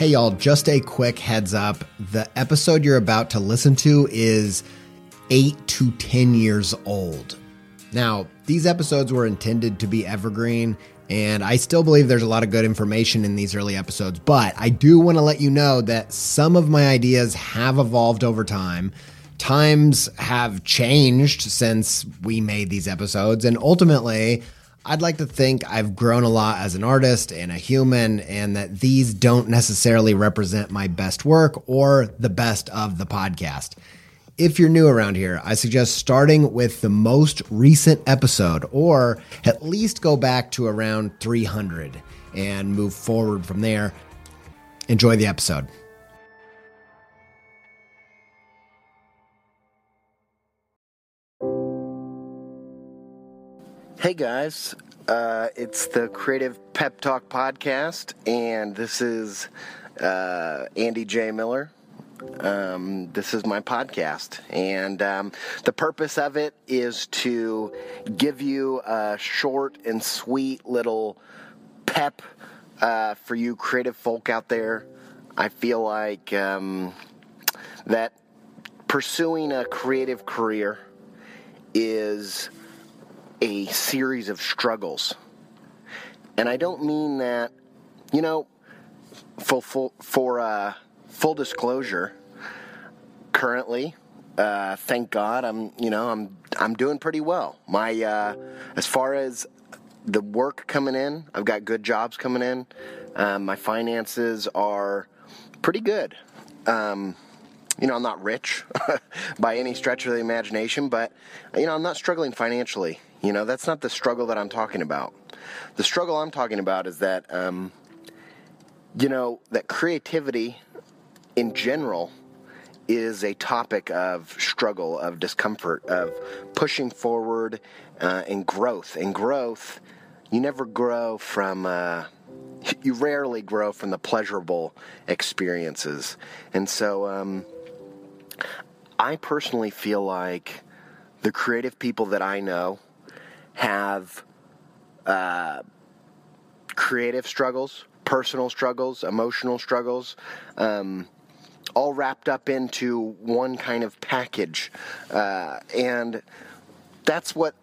Hey, y'all, just a quick heads up. The episode you're about to listen to is eight to 10 years old. Now, these episodes were intended to be evergreen, and I still believe there's a lot of good information in these early episodes, but I do want to let you know that some of my ideas have evolved over time. Times have changed since we made these episodes, and ultimately, I'd like to think I've grown a lot as an artist and a human, and that these don't necessarily represent my best work or the best of the podcast. If you're new around here, I suggest starting with the most recent episode, or at least go back to around 300 and move forward from there. Enjoy the episode. Hey guys, uh, it's the Creative Pep Talk podcast, and this is uh, Andy J. Miller. Um, this is my podcast, and um, the purpose of it is to give you a short and sweet little pep uh, for you creative folk out there. I feel like um, that pursuing a creative career is a series of struggles. And I don't mean that, you know, for full, for uh, full disclosure, currently, uh, thank God, I'm you know I'm I'm doing pretty well. My uh, as far as the work coming in, I've got good jobs coming in. Um, my finances are pretty good. Um, you know, I'm not rich by any stretch of the imagination, but you know, I'm not struggling financially. You know, that's not the struggle that I'm talking about. The struggle I'm talking about is that, um, you know, that creativity in general is a topic of struggle, of discomfort, of pushing forward uh, and growth. And growth, you never grow from. Uh, you rarely grow from the pleasurable experiences. And so um, I personally feel like the creative people that I know have uh, creative struggles, personal struggles, emotional struggles, um, all wrapped up into one kind of package, uh, and that's what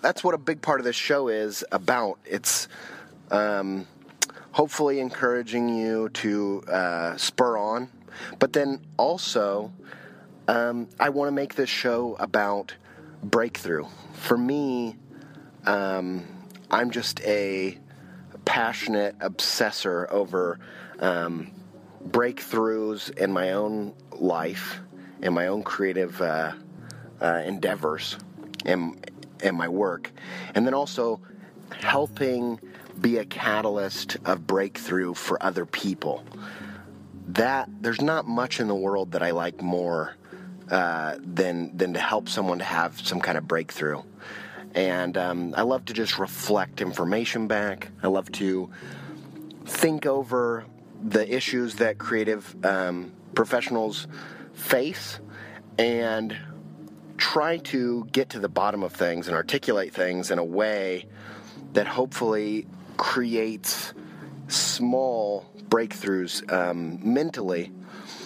that's what a big part of this show is about. It's um, hopefully encouraging you to uh, spur on, but then also um, I want to make this show about breakthrough. For me, um, I'm just a passionate obsessor over um, breakthroughs in my own life and my own creative uh, uh, endeavors and, and my work. And then also helping be a catalyst of breakthrough for other people. That there's not much in the world that I like more uh, than than to help someone to have some kind of breakthrough. And um, I love to just reflect information back. I love to think over the issues that creative um, professionals face and try to get to the bottom of things and articulate things in a way that hopefully creates small breakthroughs um, mentally.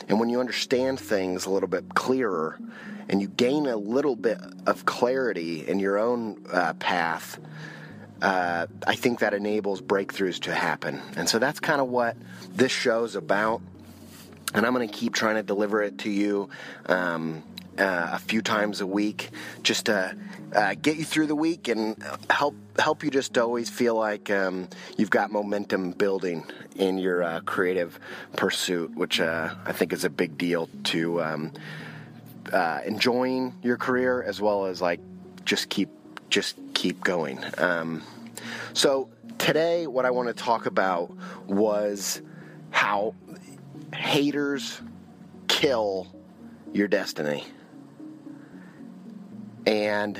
And when you understand things a little bit clearer and you gain a little bit of clarity in your own uh, path, uh, I think that enables breakthroughs to happen. And so that's kind of what this show is about. And I'm going to keep trying to deliver it to you um, uh, a few times a week, just to uh, get you through the week and help help you just always feel like um, you've got momentum building in your uh, creative pursuit, which uh, I think is a big deal to um, uh, enjoying your career as well as like just keep just keep going. Um, so today, what I want to talk about was how haters kill your destiny. And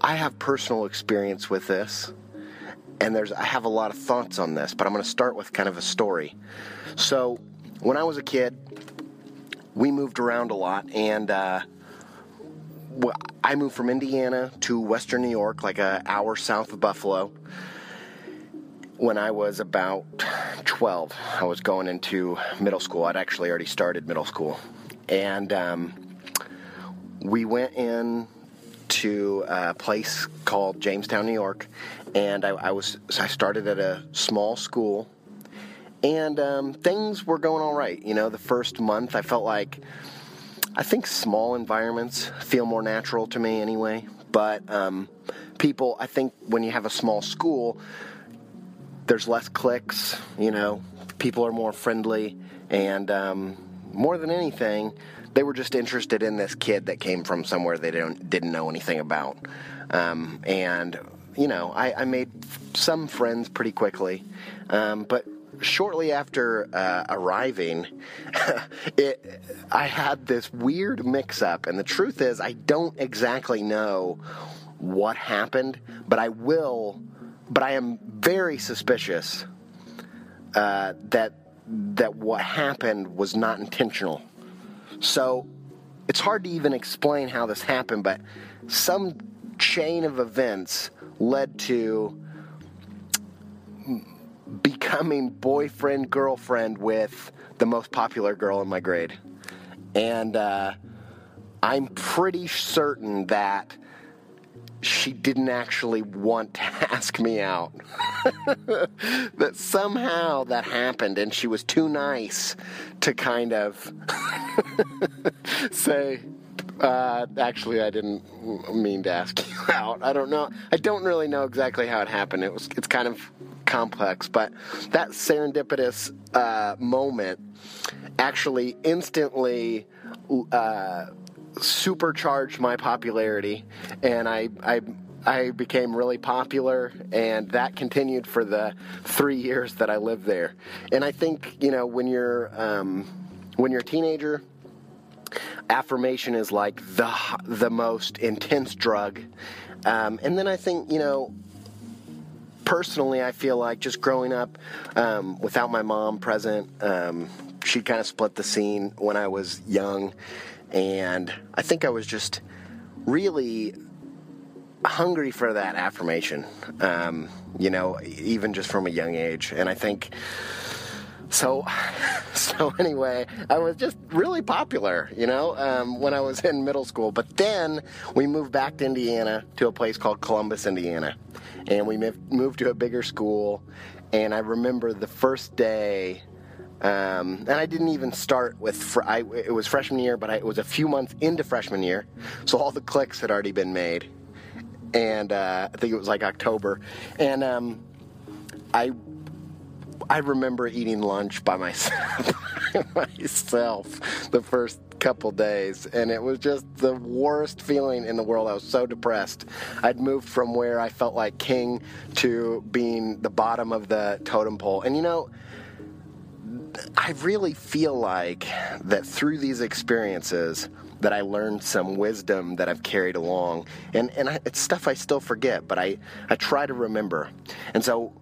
I have personal experience with this, and there's I have a lot of thoughts on this, but I'm going to start with kind of a story. So, when I was a kid, we moved around a lot, and uh, I moved from Indiana to Western New York, like an hour south of Buffalo. when I was about 12. I was going into middle school. I'd actually already started middle school. And um, we went in to a place called Jamestown, New York. And I, I was I started at a small school. And um, things were going all right. You know, the first month I felt like I think small environments feel more natural to me anyway. But um, people, I think when you have a small school, there's less clicks, you know, people are more friendly, and um, more than anything, they were just interested in this kid that came from somewhere they didn't didn't know anything about, um, and you know, I, I, made some friends pretty quickly, um, but shortly after uh, arriving, it, I had this weird mix-up, and the truth is, I don't exactly know what happened, but I will but I am very suspicious uh, that that what happened was not intentional. So it's hard to even explain how this happened, but some chain of events led to becoming boyfriend girlfriend with the most popular girl in my grade, and uh, I'm pretty certain that she didn't actually want to ask me out. that somehow that happened and she was too nice to kind of say, uh, actually, I didn't mean to ask you out. I don't know. I don't really know exactly how it happened. It was. It's kind of complex, but that serendipitous uh, moment actually instantly uh, supercharged my popularity, and I, I I became really popular, and that continued for the three years that I lived there. And I think you know when you're um, when you're a teenager, affirmation is like the the most intense drug. Um, and then I think you know personally, I feel like just growing up um, without my mom present, um, she kind of split the scene when I was young, and I think I was just really hungry for that affirmation, um, you know, even just from a young age. And I think so. So anyway, I was just really popular, you know, um, when I was in middle school. But then we moved back to Indiana to a place called Columbus, Indiana, and we moved to a bigger school. And I remember the first day um, and I didn't even start with, fr- I, it was freshman year, but I, it was a few months into freshman year. So all the clicks had already been made. And uh, I think it was like October. And um, I, I remember eating lunch by myself, myself the first couple days and it was just the worst feeling in the world. I was so depressed. I'd moved from where i felt like king to being the bottom of the totem pole. And you know I really feel like that through these experiences that I learned some wisdom that I've carried along, and and I, it's stuff I still forget, but I I try to remember, and so.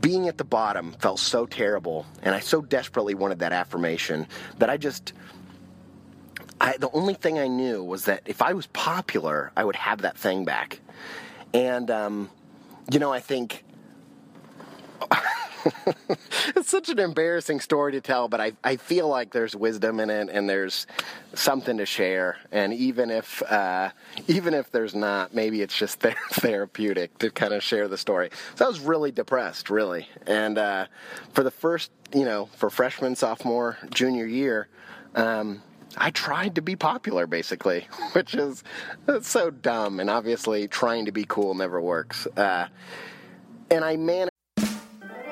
Being at the bottom felt so terrible, and I so desperately wanted that affirmation that I just I, the only thing I knew was that if I was popular, I would have that thing back. And, um, you know, I think it's such an embarrassing story to tell, but I, I feel like there's wisdom in it and there's something to share. And even if uh, even if there's not, maybe it's just therapeutic to kind of share the story. So I was really depressed, really. And uh, for the first, you know, for freshman, sophomore, junior year. Um, I tried to be popular, basically, which is so dumb. And obviously, trying to be cool never works. Uh, and I managed.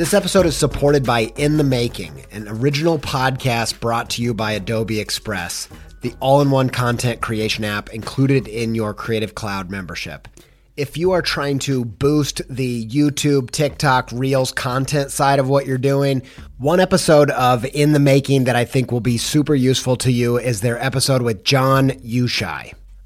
This episode is supported by In the Making, an original podcast brought to you by Adobe Express, the all in one content creation app included in your Creative Cloud membership. If you are trying to boost the YouTube, TikTok, Reels content side of what you're doing, one episode of In the Making that I think will be super useful to you is their episode with Jon Youshaei.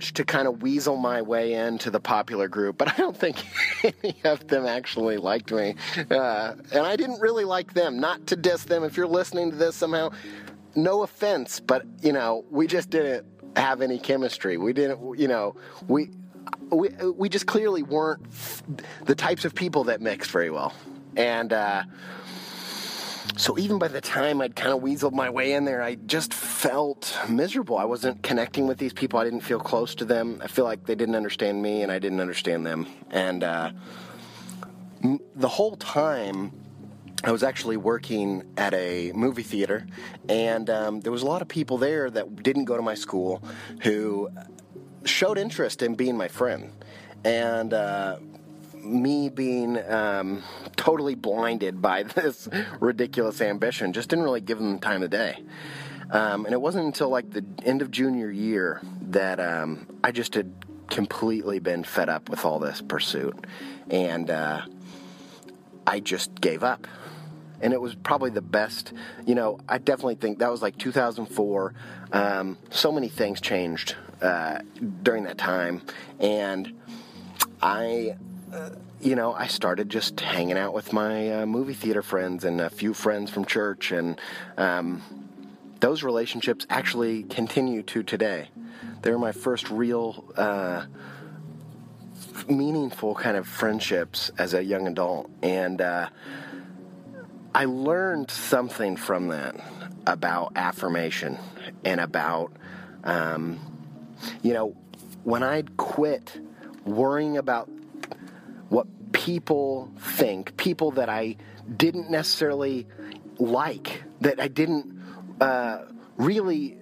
To kind of weasel my way into the popular group, but I don't think any of them actually liked me. Uh, and I didn't really like them. Not to diss them. If you're listening to this somehow, no offense, but you know, we just didn't have any chemistry. We didn't, you know, we we we just clearly weren't the types of people that mixed very well. And uh, so even by the time I'd kind of weaseled my way in there, I just felt miserable. I wasn't connecting with these people. I didn't feel close to them. I feel like they didn't understand me, and I didn't understand them. And uh, m- the whole time, I was actually working at a movie theater, and um, there was a lot of people there that didn't go to my school who showed interest in being my friend. And uh, me being um, totally blinded by this ridiculous ambition just didn't really give them the time of day. Um, and it wasn't until like the end of junior year that um, I just had completely been fed up with all this pursuit. And uh, I just gave up. And it was probably the best, you know, I definitely think that was like 2004. Um, so many things changed uh, during that time. And I you know, I started just hanging out with my uh, movie theater friends and a few friends from church, and um, those relationships actually continue to today. They were my first real, uh, meaningful kind of friendships as a young adult, and uh, I learned something from that about affirmation and about, um, you know, when I'd quit worrying about people think, people that I didn't necessarily like, that I didn't uh, really,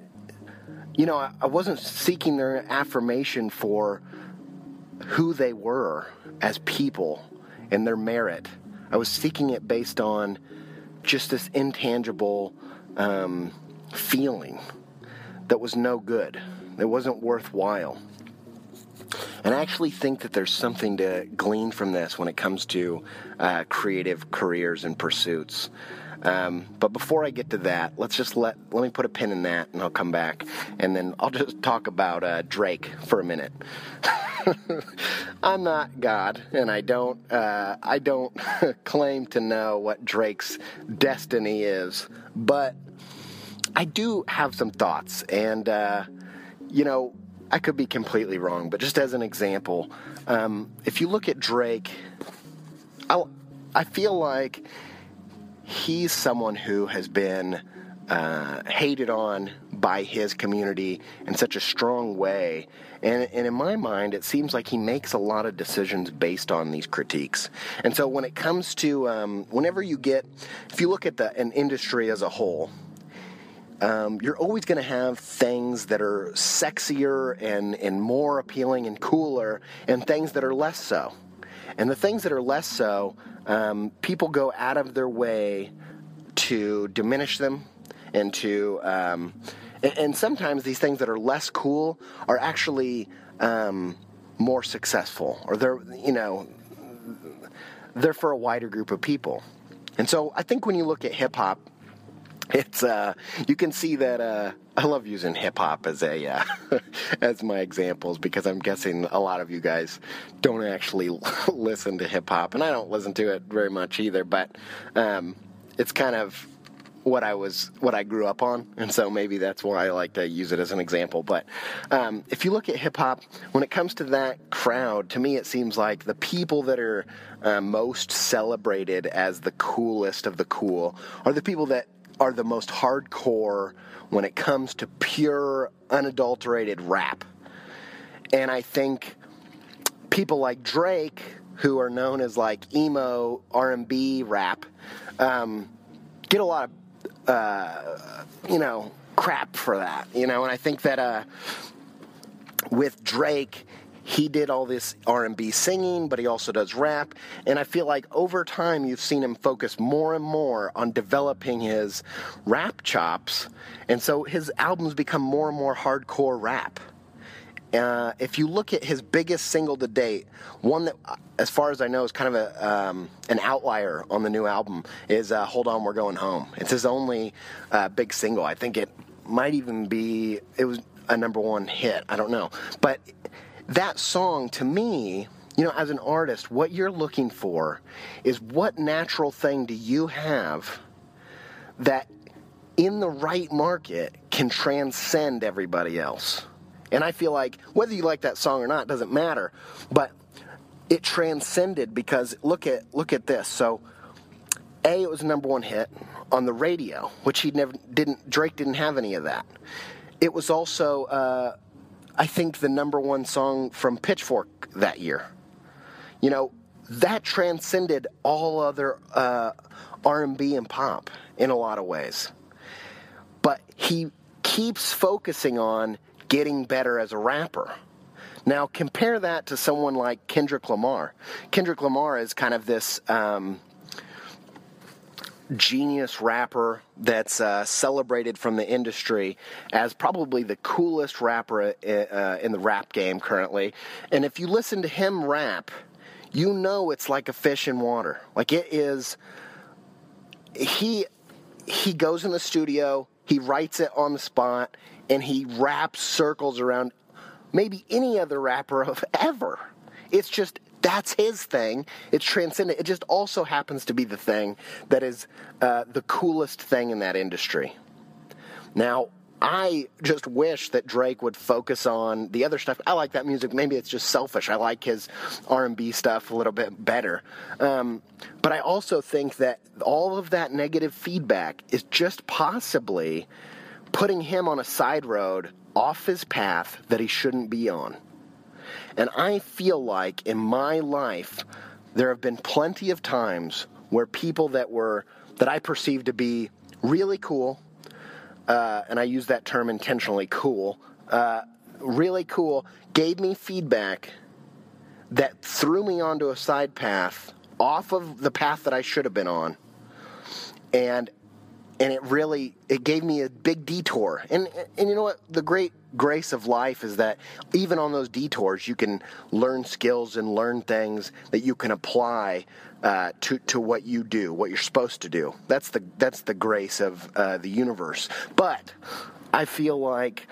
you know, I, I wasn't seeking their affirmation for who they were as people and their merit. I was seeking it based on just this intangible um, feeling that was no good. It wasn't worthwhile. And I actually think that there's something to glean from this when it comes to uh, creative careers and pursuits. Um, but before I get to that, let's just let let me put a pin in that, and I'll come back, and then I'll just talk about uh, Drake for a minute. I'm not God, and I don't uh, I don't claim to know what Drake's destiny is, but I do have some thoughts, and uh, you know I could be completely wrong, but just as an example, um, if you look at Drake, i I feel like he's someone who has been uh, hated on by his community in such a strong way. And, and in my mind, it seems like he makes a lot of decisions based on these critiques. And so when it comes to, um, whenever you get, if you look at the, an industry as a whole, um, you're always going to have things that are sexier and, and more appealing and cooler, and things that are less so. And the things that are less so, um, people go out of their way to diminish them and to. Um, and, and, sometimes these things that are less cool are actually um, more successful, or they're, you know, they're for a wider group of people. And so I think when you look at hip hop, it's uh, you can see that uh, I love using hip hop as a uh, as my examples because I'm guessing a lot of you guys don't actually listen to hip hop, and I don't listen to it very much either. But um, it's kind of what I was what I grew up on, and so maybe that's why I like to use it as an example. But um, if you look at hip hop, when it comes to that crowd, to me it seems like the people that are uh, most celebrated as the coolest of the cool are the people that are the most hardcore when it comes to pure, unadulterated rap. And I think people like Drake, who are known as like emo R&B rap, um, get a lot of, uh, you know, crap for that. You know, and I think that uh, with Drake, he did all this R&B singing, but he also does rap, and I feel like over time you've seen him focus more and more on developing his rap chops, and so his albums become more and more hardcore rap. Uh, if you look at his biggest single to date, one that, as far as I know, is kind of a um, an outlier on the new album, is uh, "Hold On, We're Going Home." It's his only uh, big single. I think it might even be it was a number one hit. I don't know, but that song to me, you know, as an artist, what you're looking for is what natural thing do you have that in the right market can transcend everybody else. And I feel like whether you like that song or not doesn't matter, but it transcended because look at look at this. So a it was a number 1 hit on the radio, which he never didn't Drake didn't have any of that. It was also uh, I think, the number one song from Pitchfork that year. You know, that transcended all other uh, R&B and pop in a lot of ways. But he keeps focusing on getting better as a rapper. Now compare that to someone like Kendrick Lamar. Kendrick Lamar is kind of this um, genius rapper that's uh, celebrated from the industry as probably the coolest rapper uh, uh, in the rap game currently. And if you listen to him rap, you know it's like a fish in water. Like it is. He he goes in the studio, he writes it on the spot, and he raps circles around maybe any other rapper of ever. It's just that's his thing. It's transcendent. It just also happens to be the thing that is uh, the coolest thing in that industry. Now, I just wish that Drake would focus on the other stuff. I like that music. Maybe it's just selfish. I like his R&B stuff a little bit better. Um, but I also think that all of that negative feedback is just possibly putting him on a side road off his path that he shouldn't be on. And I feel like in my life, there have been plenty of times where people that were, that I perceived to be really cool, uh, and I use that term intentionally cool, uh, really cool, gave me feedback that threw me onto a side path off of the path that I should have been on. And and it really it gave me a big detour. And and you know what? The great grace of life is that even on those detours, you can learn skills and learn things that you can apply uh, to to what you do, what you're supposed to do. That's the that's the grace of uh, the universe. But I feel like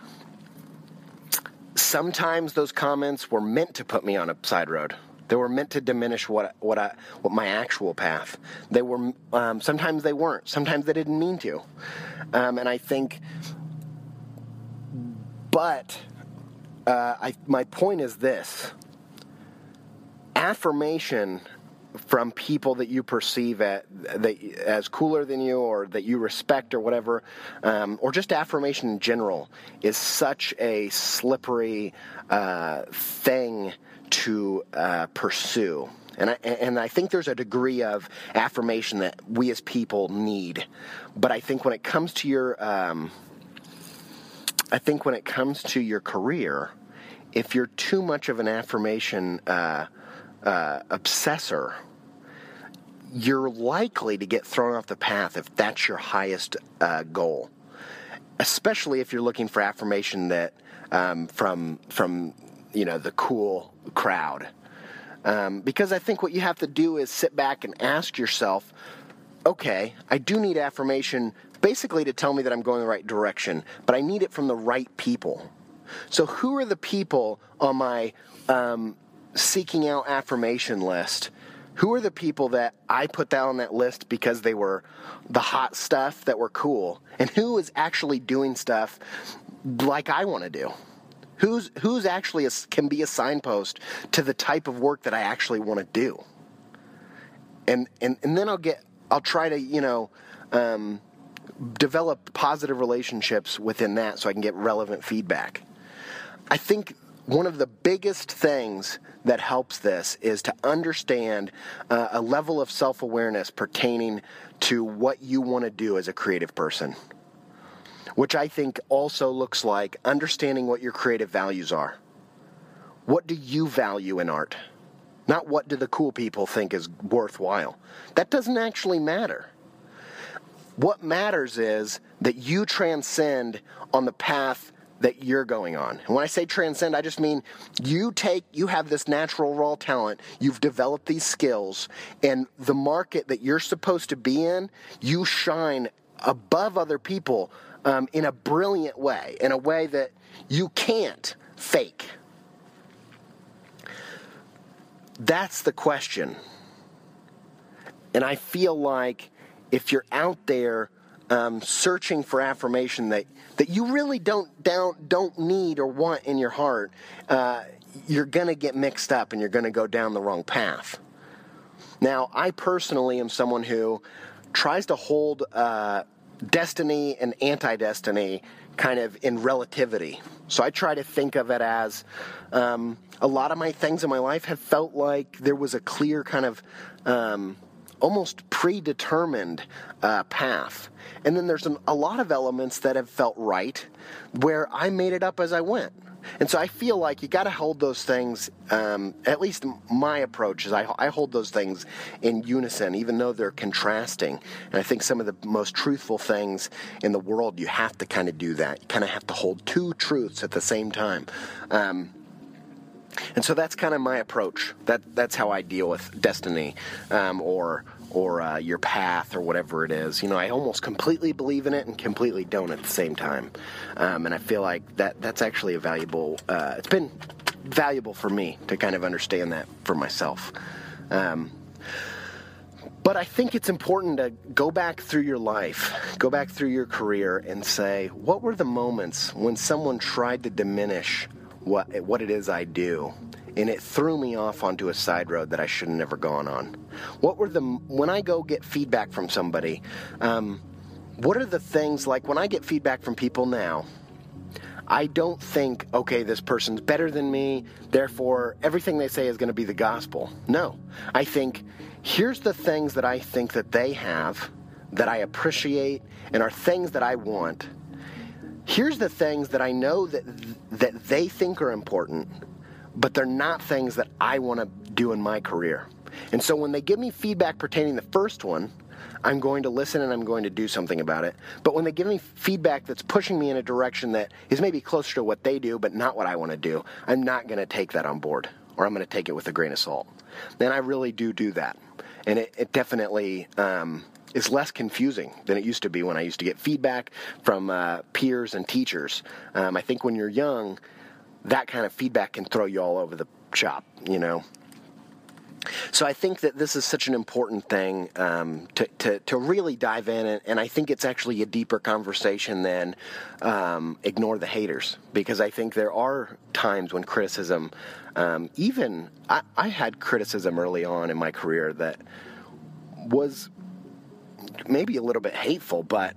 sometimes those comments were meant to put me on a side road. They were meant to diminish what what I what my actual path. They were um, sometimes they weren't. Sometimes they didn't mean to. Um, and I think, but uh, I, my point is this: affirmation from people that you perceive at, that, as cooler than you or that you respect or whatever, um, or just affirmation in general, is such a slippery uh, thing to uh, pursue. And I, and I think there's a degree of affirmation that we as people need. But I think when it comes to your um, I think when it comes to your career, if you're too much of an affirmation uh, uh, obsessor, you're likely to get thrown off the path if that's your highest uh, goal. Especially if you're looking for affirmation that um, from from you know the cool crowd. Um, because I think what you have to do is sit back and ask yourself, okay, I do need affirmation basically to tell me that I'm going the right direction, but I need it from the right people. So, who are the people on my um, seeking out affirmation list? Who are the people that I put down on that list because they were the hot stuff that were cool? And who is actually doing stuff like I want to do? Who's who's actually a, can be a signpost to the type of work that I actually want to do? And and and then I'll get I'll try to you know um, develop positive relationships within that so I can get relevant feedback. I think one of the biggest things that helps this is to understand uh, a level of self awareness pertaining to what you want to do as a creative person, which I think also looks like understanding what your creative values are. What do you value in art? Not what do the cool people think is worthwhile. That doesn't actually matter. What matters is that you transcend on the path that you're going on. And when I say transcend, I just mean you take, you have this natural raw talent, you've developed these skills, and the market that you're supposed to be in, you shine above other people um, in a brilliant way, in a way that you can't fake. That's the question. And I feel like if you're out there um, searching for affirmation that, that you really don't, don't, don't need or want in your heart, uh, you're going to get mixed up and you're going to go down the wrong path. Now, I personally am someone who tries to hold uh, destiny and anti destiny kind of in relativity. So I try to think of it as um, a lot of my things in my life have felt like there was a clear kind of um, almost predetermined uh, path. And then there's an, a lot of elements that have felt right where I made it up as I went. And so I feel like you got to hold those things, um, at least my approach is I, I, hold those things in unison, even though they're contrasting. And I think some of the most truthful things in the world, you have to kind of do that. You kind of have to hold two truths at the same time. Um, and so that's kind of my approach. That that's how I deal with destiny, um, or or uh, your path, or whatever it is. You know, I almost completely believe in it and completely don't at the same time. Um, and I feel like that that's actually a valuable. Uh, it's been valuable for me to kind of understand that for myself. Um, but I think it's important to go back through your life, go back through your career, and say, what were the moments when someone tried to diminish what what it is I do, and it threw me off onto a side road that I should have never gone on. What were the when I go get feedback from somebody? Um, what are the things like when I get feedback from people now? I don't think, okay, this person's better than me, therefore everything they say is going to be the gospel. No. I think here's the things that I think that they have that I appreciate and are things that I want here's the things that I know that that they think are important, but they're not things that I want to do in my career. And so when they give me feedback pertaining the first one, I'm going to listen and I'm going to do something about it. But when they give me feedback that's pushing me in a direction that is maybe closer to what they do, but not what I want to do, I'm not going to take that on board, or I'm going to take it with a grain of salt. Then I really do do that, and it, it definitely um, is less confusing than it used to be when I used to get feedback from uh, peers and teachers. Um, I think when you're young, that kind of feedback can throw you all over the shop, you know. So I think that this is such an important thing um, to, to, to, really dive in, and, and, I think it's actually a deeper conversation than um, ignore the haters, because I think there are times when criticism, um, even I, I, had criticism early on in my career that was maybe a little bit hateful, but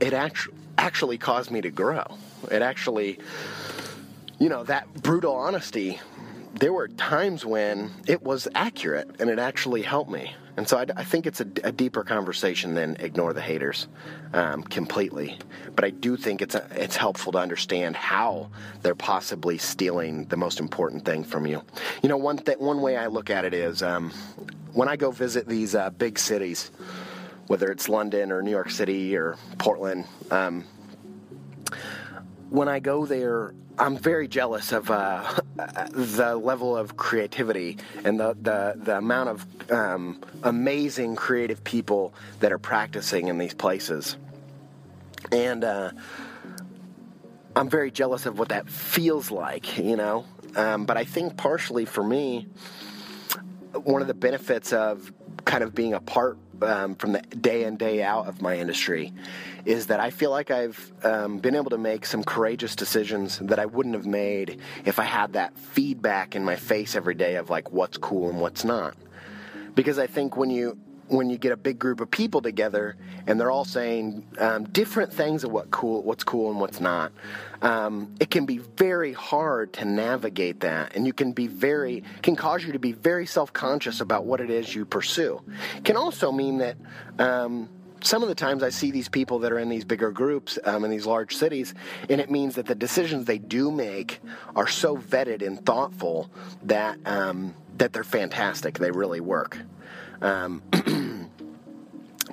it actually actually caused me to grow. It actually, you know, that brutal honesty. There were times when it was accurate, and it actually helped me. And so I, I think it's a, a, deeper conversation than ignore the haters um, completely. But I do think it's a, it's helpful to understand how they're possibly stealing the most important thing from you. You know, one th- one way I look at it is um, when I go visit these uh, big cities, whether it's London or New York City or Portland. Um, when I go there, I'm very jealous of uh, the level of creativity and the the, the amount of um, amazing creative people that are practicing in these places, and uh, I'm very jealous of what that feels like, you know. Um, but I think partially for me, one of the benefits of kind of being a part um, from the day in day out of my industry is that I feel like I've um, been able to make some courageous decisions that I wouldn't have made if I had that feedback in my face every day of like what's cool and what's not. Because I think when you when you get a big group of people together and they're all saying um, different things of what cool, what's cool and what's not, um, it can be very hard to navigate that, and you can be very can cause you to be very self conscious about what it is you pursue. It can also mean that. Um, some of the times I see these people that are in these bigger groups um, in these large cities, and it means that the decisions they do make are so vetted and thoughtful that um, that they're fantastic. They really work. Um,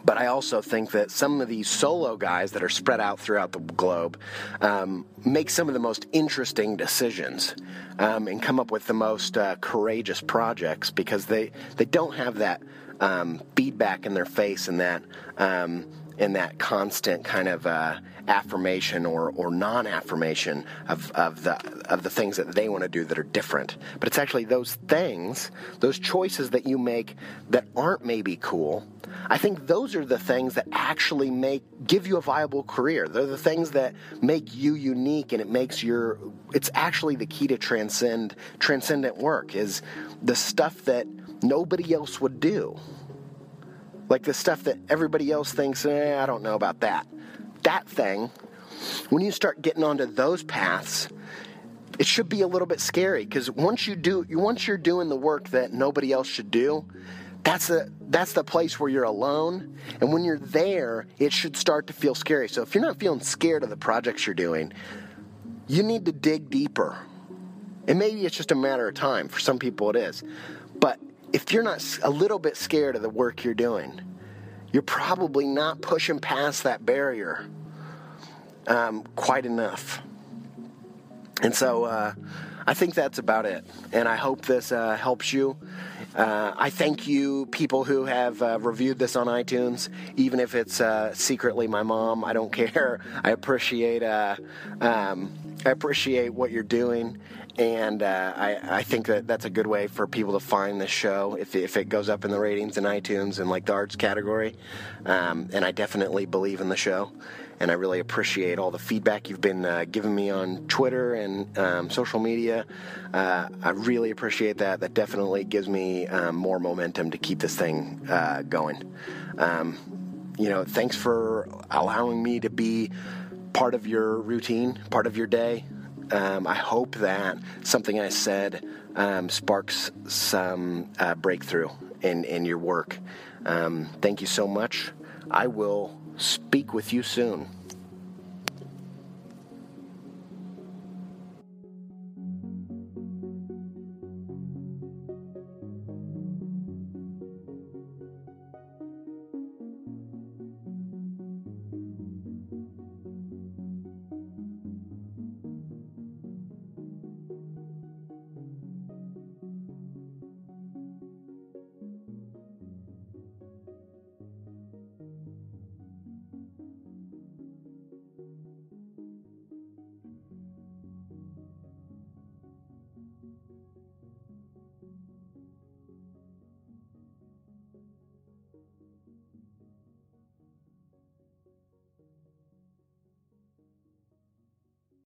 but I also think that some of these solo guys that are spread out throughout the globe um, make some of the most interesting decisions um, and come up with the most uh, courageous projects because they, they don't have that um, feedback in their face and that and that constant kind of uh, affirmation or, or non-affirmation of, of the of the things that they want to do that are different. But it's actually those things, those choices that you make that aren't maybe cool. I think those are the things that actually make give you a viable career. They're the things that make you unique and it makes your it's actually the key to transcend transcendent work is the stuff that nobody else would do. Like the stuff that everybody else thinks, eh, I don't know about that that thing, when you start getting onto those paths, it should be a little bit scary because once you do, once you're doing the work that nobody else should do, that's the that's the place where you're alone. And when you're there, it should start to feel scary. So if you're not feeling scared of the projects you're doing, you need to dig deeper. And maybe it's just a matter of time. For some people, it is. But if you're not a little bit scared of the work you're doing, you're probably not pushing past that barrier um, quite enough. And so uh, I think that's about it. And I hope this uh, helps you. Uh, I thank you, people who have uh, reviewed this on iTunes, even if it's uh, secretly my mom. I don't care. I appreciate. Uh, um, I appreciate what you're doing, and uh, I, I, think that that's a good way for people to find this show if, if it goes up in the ratings in iTunes and like the arts category. Um, and I definitely believe in the show, and I really appreciate all the feedback you've been uh, giving me on Twitter and um, social media. Uh, I really appreciate that. That definitely gives me um, more momentum to keep this thing uh, going. Um, you know, thanks for allowing me to be part of your routine, part of your day. Um, I hope that something I said um, sparks some uh, breakthrough in, in your work. Um, thank you so much. I will speak with you soon.